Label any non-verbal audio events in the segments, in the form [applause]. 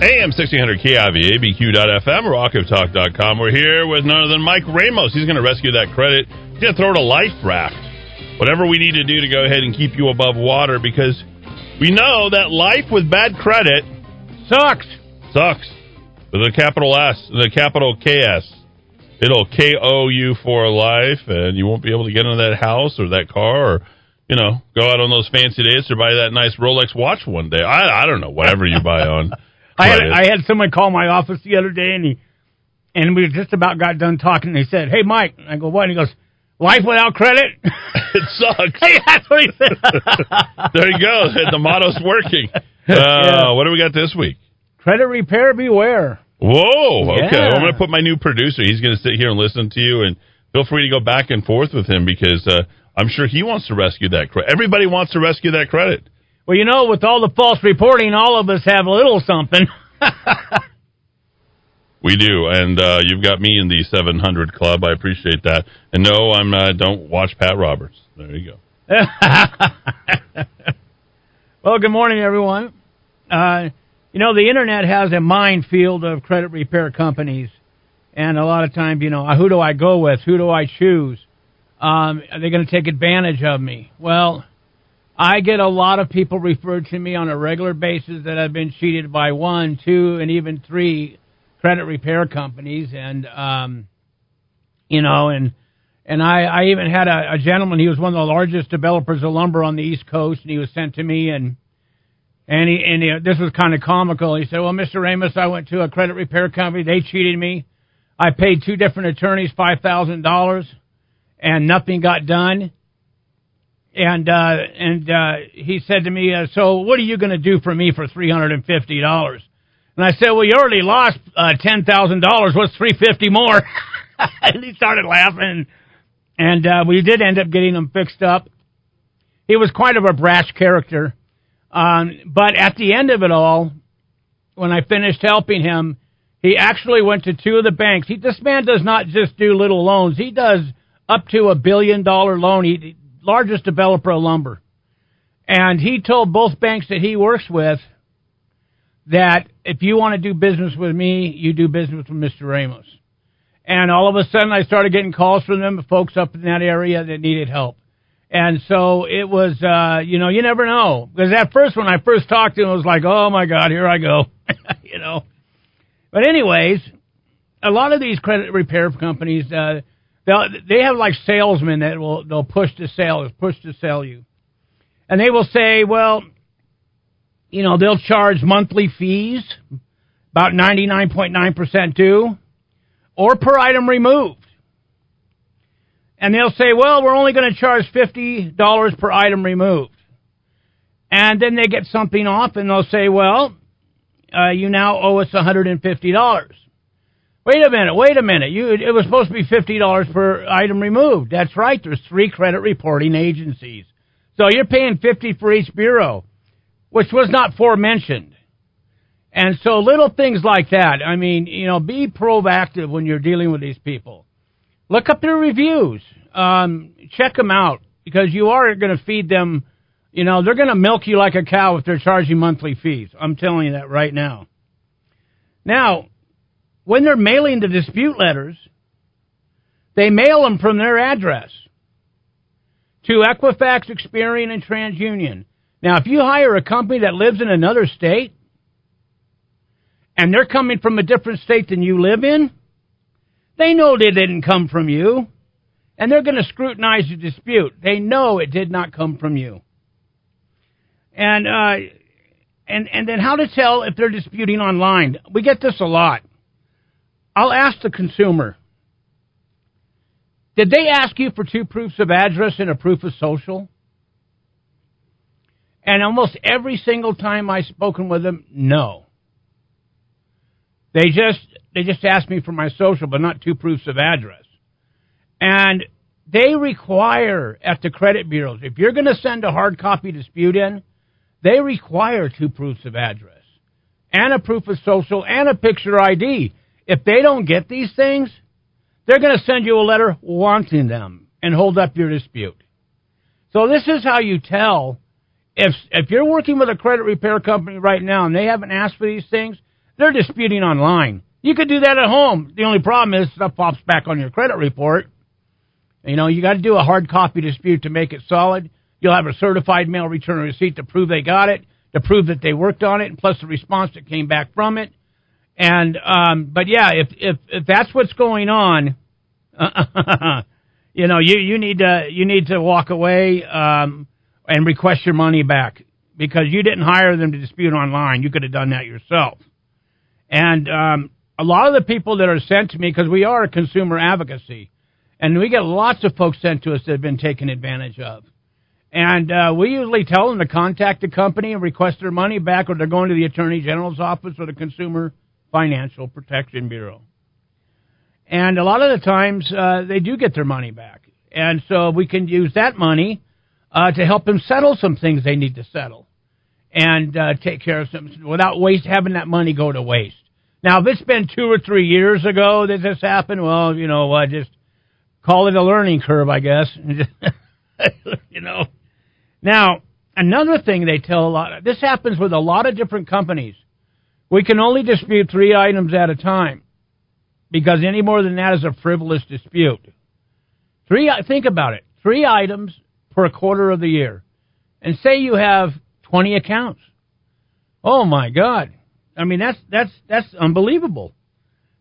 AM 1600 KIVA, ABQ.FM, RockofTalk.com. We're here with none other than Mike Ramos. He's going to rescue that credit. He's going to throw it a life raft. Whatever we need to do to go ahead and keep you above water because we know that life with bad credit sucks. Sucks. With a capital S, the capital KS. It'll KO you for life, and you won't be able to get into that house or that car or you know, go out on those fancy dates or buy that nice Rolex watch one day. I I don't know, whatever you buy on. [laughs] I had I had someone call my office the other day, and he and we just about got done talking. And he said, "Hey, Mike," I go, "What?" And he goes, "Life without credit, [laughs] [laughs] it sucks." hey, that's what he said. [laughs] there you go. The motto's working. Uh, yeah. What do we got this week? Credit repair, beware. Whoa. Okay, yeah. I'm going to put my new producer. He's going to sit here and listen to you, and feel free to go back and forth with him because. Uh, I'm sure he wants to rescue that credit. Everybody wants to rescue that credit. Well, you know, with all the false reporting, all of us have a little something. [laughs] we do, and uh, you've got me in the 700 club. I appreciate that. And no, I'm uh, don't watch Pat Roberts. There you go. [laughs] well, good morning, everyone. Uh, you know, the internet has a minefield of credit repair companies, and a lot of times, you know, who do I go with? Who do I choose? Um, are they going to take advantage of me? Well, I get a lot of people referred to me on a regular basis that have been cheated by one, two, and even three credit repair companies, and um, you know, and and I, I even had a, a gentleman. He was one of the largest developers of lumber on the East Coast, and he was sent to me, and and he and he, this was kind of comical. He said, "Well, Mr. Ramos, I went to a credit repair company. They cheated me. I paid two different attorneys five thousand dollars." and nothing got done. And uh, and uh, he said to me, uh, "So what are you going to do for me for three hundred and fifty dollars?" And I said, "Well, you already lost uh, ten thousand dollars. What's three fifty more?" [laughs] and he started laughing, and uh, we did end up getting him fixed up. He was quite of a brash character, um, but at the end of it all, when I finished helping him, he actually went to two of the banks. He, this man does not just do little loans; he does up to a billion dollar loan. He largest developer of lumber, and he told both banks that he works with that if you want to do business with me, you do business with Mr. Ramos. And all of a sudden, I started getting calls from them, folks up in that area that needed help. And so it was, uh, you know, you never know. Because at first, when I first talked to him, it was like, oh my God, here I go. [laughs] you know. But anyways, a lot of these credit repair companies, uh, They'll, they have like salesmen that will they'll push to sell, push to sell you, and they will say, well, you know, they'll charge monthly fees, about ninety nine point nine percent due, or per item removed. And they'll say, well, we're only going to charge $50 per item removed. And then they get something off and they'll say, well, uh, you now owe us $150. Wait a minute, wait a minute. You, it was supposed to be $50 per item removed. That's right. There's three credit reporting agencies. So you're paying 50 for each bureau, which was not forementioned. And so little things like that. I mean, you know, be proactive when you're dealing with these people. Look up their reviews. Um, check them out because you are going to feed them. You know, they're going to milk you like a cow if they're charging monthly fees. I'm telling you that right now. Now, when they're mailing the dispute letters, they mail them from their address to Equifax, Experian, and TransUnion. Now, if you hire a company that lives in another state and they're coming from a different state than you live in, they know they didn't come from you, and they're going to scrutinize your dispute. They know it did not come from you. And uh, and and then how to tell if they're disputing online? We get this a lot. I'll ask the consumer Did they ask you for two proofs of address and a proof of social? And almost every single time I've spoken with them, no. They just they just asked me for my social, but not two proofs of address. And they require at the credit bureaus, if you're going to send a hard copy dispute in, they require two proofs of address and a proof of social and a picture ID. If they don't get these things, they're going to send you a letter wanting them and hold up your dispute. So this is how you tell if if you're working with a credit repair company right now and they haven't asked for these things, they're disputing online. You could do that at home. The only problem is stuff pops back on your credit report. You know, you got to do a hard copy dispute to make it solid. You'll have a certified mail return receipt to prove they got it, to prove that they worked on it, and plus the response that came back from it. And um, but yeah, if if if that's what's going on, [laughs] you know, you you need to you need to walk away um, and request your money back because you didn't hire them to dispute online. You could have done that yourself. And um, a lot of the people that are sent to me, because we are a consumer advocacy, and we get lots of folks sent to us that have been taken advantage of. And uh, we usually tell them to contact the company and request their money back, or they're going to the Attorney General's office or the Consumer Financial Protection Bureau. And a lot of the times uh, they do get their money back. And so we can use that money uh, to help them settle some things they need to settle and uh, take care of some without waste having that money go to waste. Now, if it's been two or three years ago that this happened, well, you know, uh, just call it a learning curve, I guess. [laughs] you know. Now, another thing they tell a lot. This happens with a lot of different companies. We can only dispute three items at a time because any more than that is a frivolous dispute. Three, think about it. Three items per quarter of the year. And say you have 20 accounts. Oh my God. I mean, that's, that's, that's unbelievable.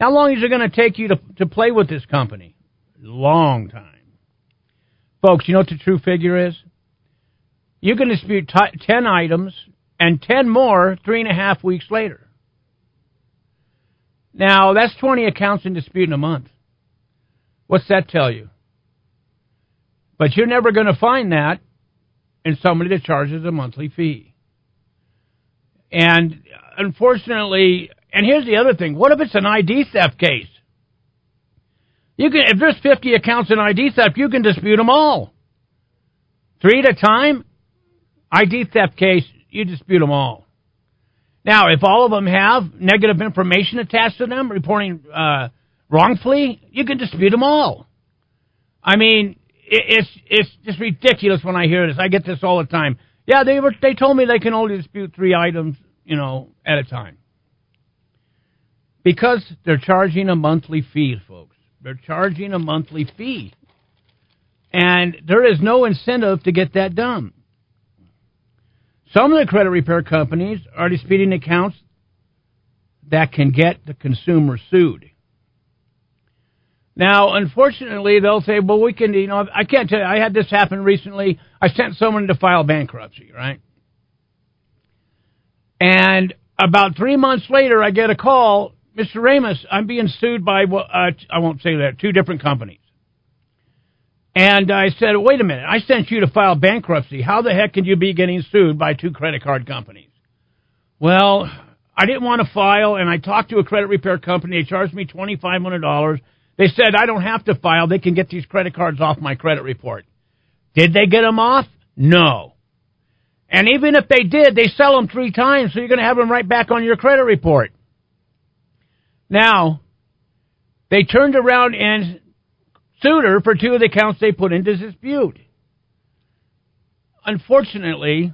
How long is it going to take you to, to play with this company? Long time. Folks, you know what the true figure is? You can dispute t- 10 items and 10 more three and a half weeks later. Now, that's 20 accounts in dispute in a month. What's that tell you? But you're never going to find that in somebody that charges a monthly fee. And unfortunately, and here's the other thing what if it's an ID theft case? You can, if there's 50 accounts in ID theft, you can dispute them all. Three at a time, ID theft case, you dispute them all. Now, if all of them have negative information attached to them, reporting uh, wrongfully, you can dispute them all. I mean, it, it's it's just ridiculous when I hear this. I get this all the time. Yeah, they were they told me they can only dispute three items, you know, at a time. Because they're charging a monthly fee, folks. They're charging a monthly fee. And there is no incentive to get that done. Some of the credit repair companies are disputing accounts that can get the consumer sued. Now, unfortunately, they'll say, well, we can, you know, I can't tell you, I had this happen recently. I sent someone to file bankruptcy, right? And about three months later, I get a call, Mr. Ramos, I'm being sued by, uh, I won't say that, two different companies. And I said, wait a minute, I sent you to file bankruptcy. How the heck can you be getting sued by two credit card companies? Well, I didn't want to file, and I talked to a credit repair company. They charged me $2,500. They said I don't have to file. They can get these credit cards off my credit report. Did they get them off? No. And even if they did, they sell them three times, so you're going to have them right back on your credit report. Now, they turned around and her for two of the accounts they put into dispute. Unfortunately,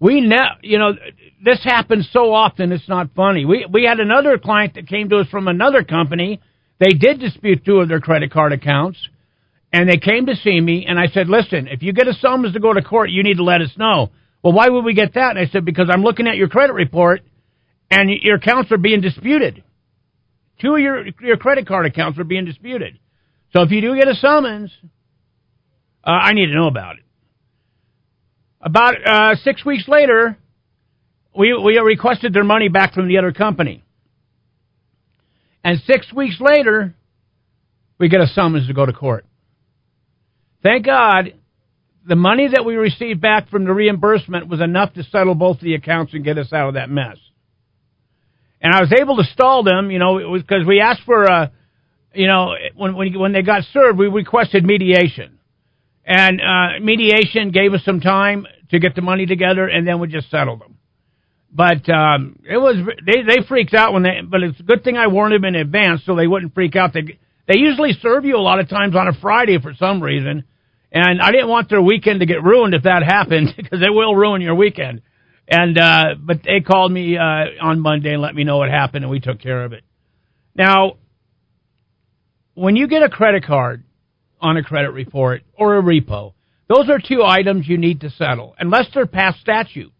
we now, you know, this happens so often it's not funny. We we had another client that came to us from another company. They did dispute two of their credit card accounts, and they came to see me, and I said, "Listen, if you get a summons to go to court, you need to let us know." Well, why would we get that? And I said, "Because I'm looking at your credit report, and your accounts are being disputed." Two of your your credit card accounts are being disputed. So if you do get a summons, uh, I need to know about it. About uh, six weeks later, we we requested their money back from the other company, and six weeks later, we get a summons to go to court. Thank God, the money that we received back from the reimbursement was enough to settle both the accounts and get us out of that mess and I was able to stall them. You know, it was because we asked for a, you know, when when when they got served, we requested mediation, and uh, mediation gave us some time to get the money together, and then we just settled them. But um, it was they they freaked out when they. But it's a good thing I warned them in advance so they wouldn't freak out. They they usually serve you a lot of times on a Friday for some reason, and I didn't want their weekend to get ruined if that happened [laughs] because it will ruin your weekend. And uh, but they called me uh, on Monday and let me know what happened, and we took care of it. Now, when you get a credit card on a credit report or a repo, those are two items you need to settle, unless they're past statute.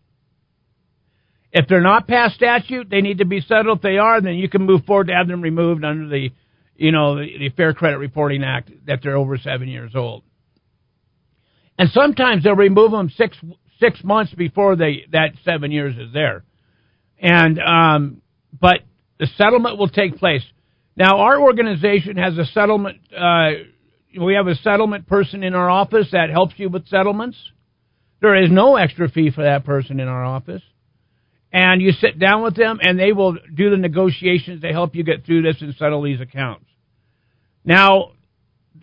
If they're not past statute, they need to be settled. If they are, then you can move forward to have them removed under the, you know, the, the Fair Credit Reporting Act that they're over seven years old. And sometimes they'll remove them six six months before they that seven years is there. And um, but the settlement will take place. Now our organization has a settlement. Uh, we have a settlement person in our office that helps you with settlements. There is no extra fee for that person in our office. And you sit down with them and they will do the negotiations to help you get through this and settle these accounts. Now,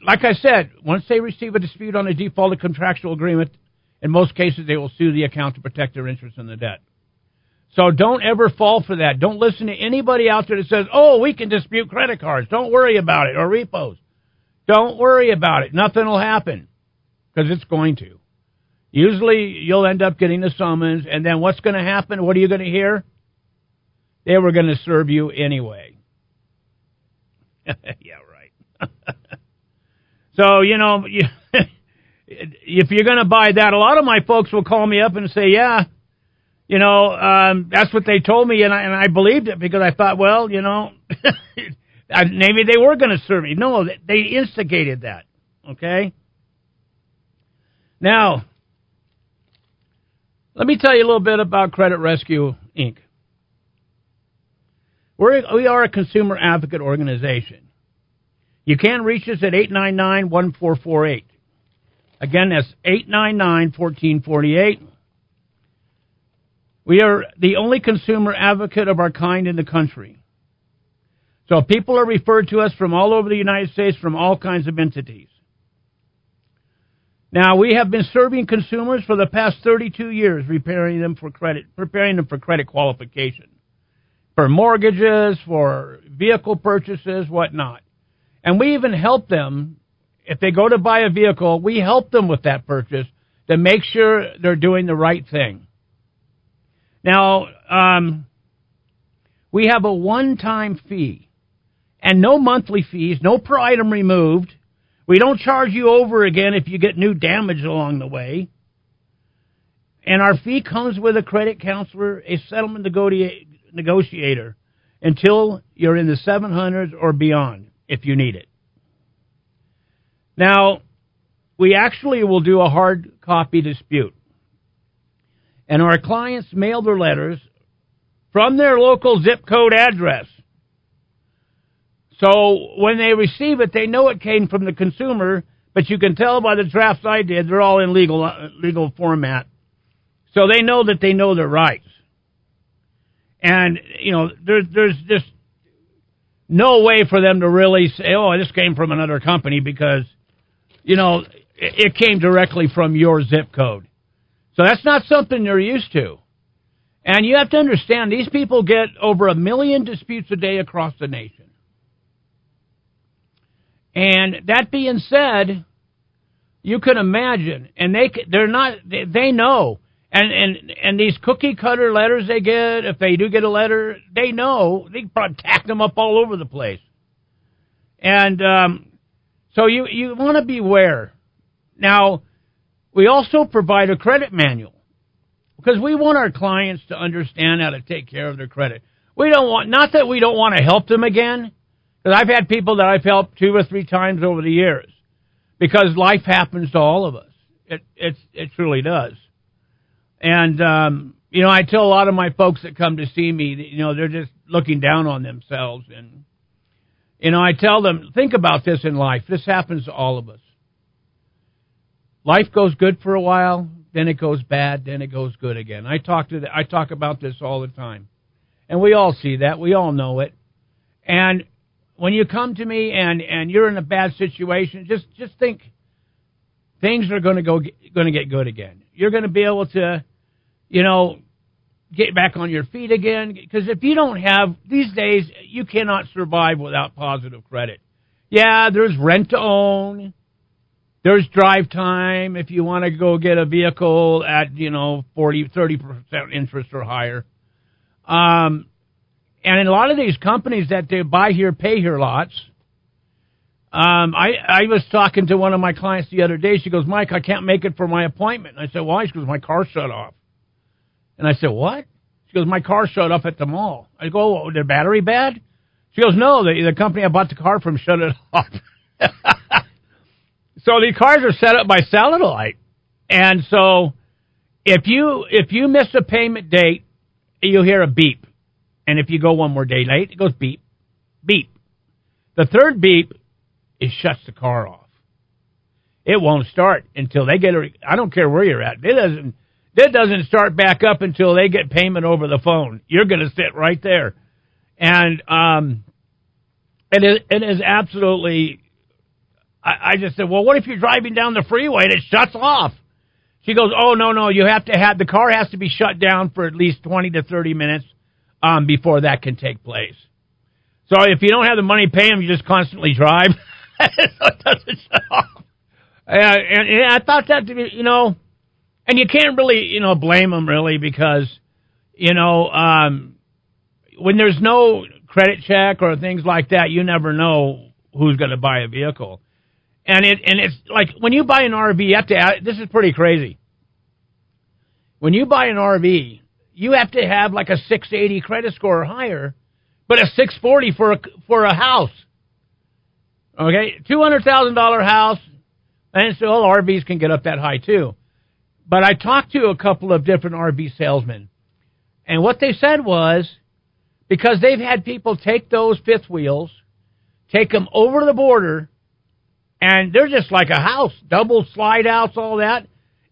like I said, once they receive a dispute on a defaulted contractual agreement, in most cases they will sue the account to protect their interest in the debt. So don't ever fall for that. Don't listen to anybody out there that says, oh, we can dispute credit cards. Don't worry about it, or repos. Don't worry about it. Nothing will happen. Because it's going to. Usually you'll end up getting the summons, and then what's going to happen? What are you going to hear? They were going to serve you anyway. [laughs] yeah, right. [laughs] so, you know, if you're going to buy that, a lot of my folks will call me up and say, yeah, you know, um, that's what they told me, and I, and I believed it because I thought, well, you know, [laughs] maybe they were going to serve me. No, they instigated that. Okay. Now, let me tell you a little bit about Credit Rescue Inc. We're, we are a consumer advocate organization. You can reach us at 899 1448. Again, that's 899 1448. We are the only consumer advocate of our kind in the country. So people are referred to us from all over the United States from all kinds of entities. Now we have been serving consumers for the past 32 years, preparing them for credit, preparing them for credit qualification, for mortgages, for vehicle purchases, whatnot. And we even help them if they go to buy a vehicle. We help them with that purchase to make sure they're doing the right thing. Now, um, we have a one-time fee and no monthly fees, no per item removed. We don't charge you over again if you get new damage along the way. And our fee comes with a credit counselor, a settlement negotiator, until you're in the 700s or beyond if you need it. Now, we actually will do a hard copy dispute. And our clients mail their letters from their local zip code address. So when they receive it, they know it came from the consumer, but you can tell by the drafts I did, they're all in legal uh, legal format. So they know that they know their rights. And you know, there's there's just no way for them to really say, "Oh, this came from another company," because you know it came directly from your zip code. So that's not something they're used to. And you have to understand, these people get over a million disputes a day across the nation. And that being said, you can imagine, and they they're not they, they know, and and and these cookie cutter letters they get, if they do get a letter, they know they probably tack them up all over the place, and um, so you you want to beware. Now, we also provide a credit manual because we want our clients to understand how to take care of their credit. We don't want not that we don't want to help them again because I've had people that I've helped two or three times over the years. Because life happens to all of us. It it it truly does. And um, you know, I tell a lot of my folks that come to see me, you know, they're just looking down on themselves and you know, I tell them, think about this in life. This happens to all of us. Life goes good for a while, then it goes bad, then it goes good again. I talk to the, I talk about this all the time. And we all see that. We all know it. And when you come to me and and you're in a bad situation, just just think things are going to go going to get good again. You're going to be able to, you know, get back on your feet again. Because if you don't have these days, you cannot survive without positive credit. Yeah, there's rent to own. There's drive time if you want to go get a vehicle at, you know, 40, 30% interest or higher. Um, and in a lot of these companies that they buy here, pay here lots, um, I, I was talking to one of my clients the other day. She goes, Mike, I can't make it for my appointment. I said, why? She goes, my car shut off. And I said, what? She goes, my car shut off at the mall. I go, oh, the battery bad? She goes, no, the, the company I bought the car from shut it [laughs] off. so these cars are set up by satellite. And so if you, if you miss a payment date, you'll hear a beep. And if you go one more day late, it goes beep, beep. The third beep it shuts the car off. It won't start until they get a. I don't care where you're at. It doesn't. It doesn't start back up until they get payment over the phone. You're going to sit right there, and um, it is it is absolutely. I, I just said, well, what if you're driving down the freeway and it shuts off? She goes, oh no no, you have to have the car has to be shut down for at least twenty to thirty minutes um, before that can take place. So if you don't have the money pay them, you just constantly drive. [laughs] so it doesn't shut off. and, and I thought that to be, you know, and you can't really, you know, blame them really because, you know, um, when there's no credit check or things like that, you never know who's going to buy a vehicle. And it and it's like when you buy an RV, you have to. Add, this is pretty crazy. When you buy an RV, you have to have like a 680 credit score or higher, but a 640 for a for a house. Okay, two hundred thousand dollar house, and still RVs can get up that high too. But I talked to a couple of different RV salesmen, and what they said was because they've had people take those fifth wheels, take them over the border, and they're just like a house, double slide outs, all that,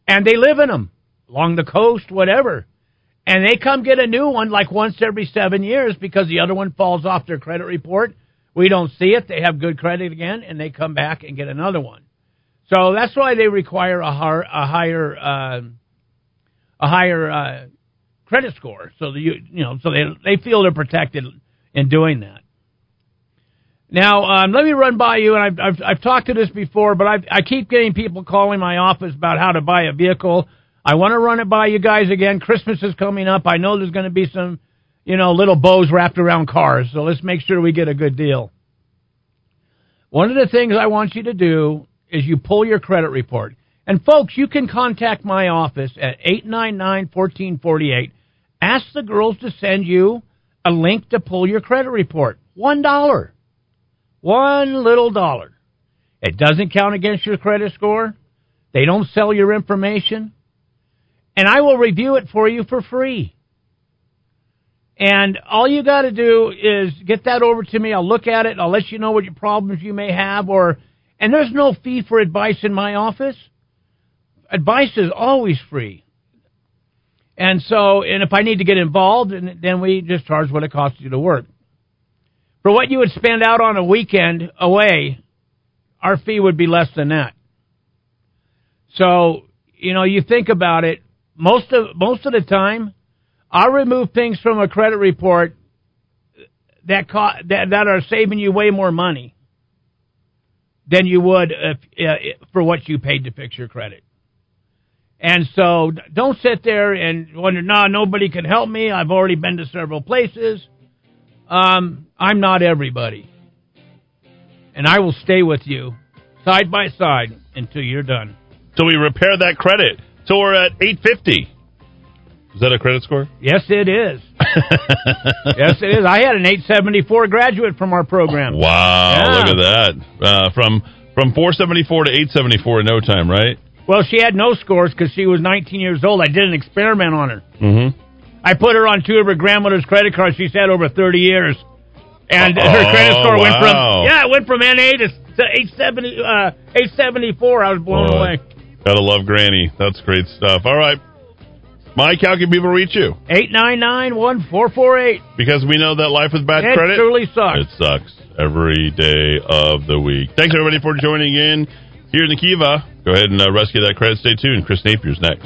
and they live in them along the coast, whatever. And they come get a new one like once every seven years because the other one falls off their credit report we don't see it. They have good credit again, and they come back and get another one. So that's why they require a, higher a higher uh, a higher uh, credit score. So you you know so they they feel they're protected in doing that. Now um, let me run by you, and I've, I've I've talked to this before, but I've, I keep getting people calling my office about how to buy a vehicle. I want to run it by you guys again. Christmas is coming up. I know there's going to be some you know, little bows wrapped around cars. So let's make sure we get a good deal. One of the things I want you to do is you pull your credit report. And folks, you can contact my office at 899-1448. Ask the girls to send you a link to pull your credit report. One dollar. One little dollar. It doesn't count against your credit score. They don't sell your information. And I will review it for you for free. And all you got to do is get that over to me. I'll look at it. I'll let you know what your problems you may have. Or, and there's no fee for advice in my office. Advice is always free. And so, and if I need to get involved, then we just charge what it costs you to work. For what you would spend out on a weekend away, our fee would be less than that. So, you know, you think about it, most of, most of the time, I'll remove things from a credit report that, co- that, that are saving you way more money than you would if, uh, for what you paid to fix your credit. And so don't sit there and wonder, no, nah, nobody can help me. I've already been to several places. Um, I'm not everybody. And I will stay with you side by side until you're done. Till we repair that credit. Till we're at 850. Is that a credit score? Yes, it is. [laughs] yes, it is. I had an 874 graduate from our program. Wow, yeah. look at that. Uh, from from 474 to 874 in no time, right? Well, she had no scores because she was 19 years old. I did an experiment on her. Mm-hmm. I put her on two of her grandmother's credit cards she's had over 30 years. And oh, her credit score wow. went from yeah, it went from NA to, to 870 uh, 874. I was blown away. Gotta love Granny. That's great stuff. All right. Mike, how can people reach you? 899-1448. Because we know that life with bad it credit... It truly sucks. It sucks every day of the week. Thanks, everybody, for joining in here in the Kiva. Go ahead and uh, rescue that credit. Stay tuned. Chris Napier's next.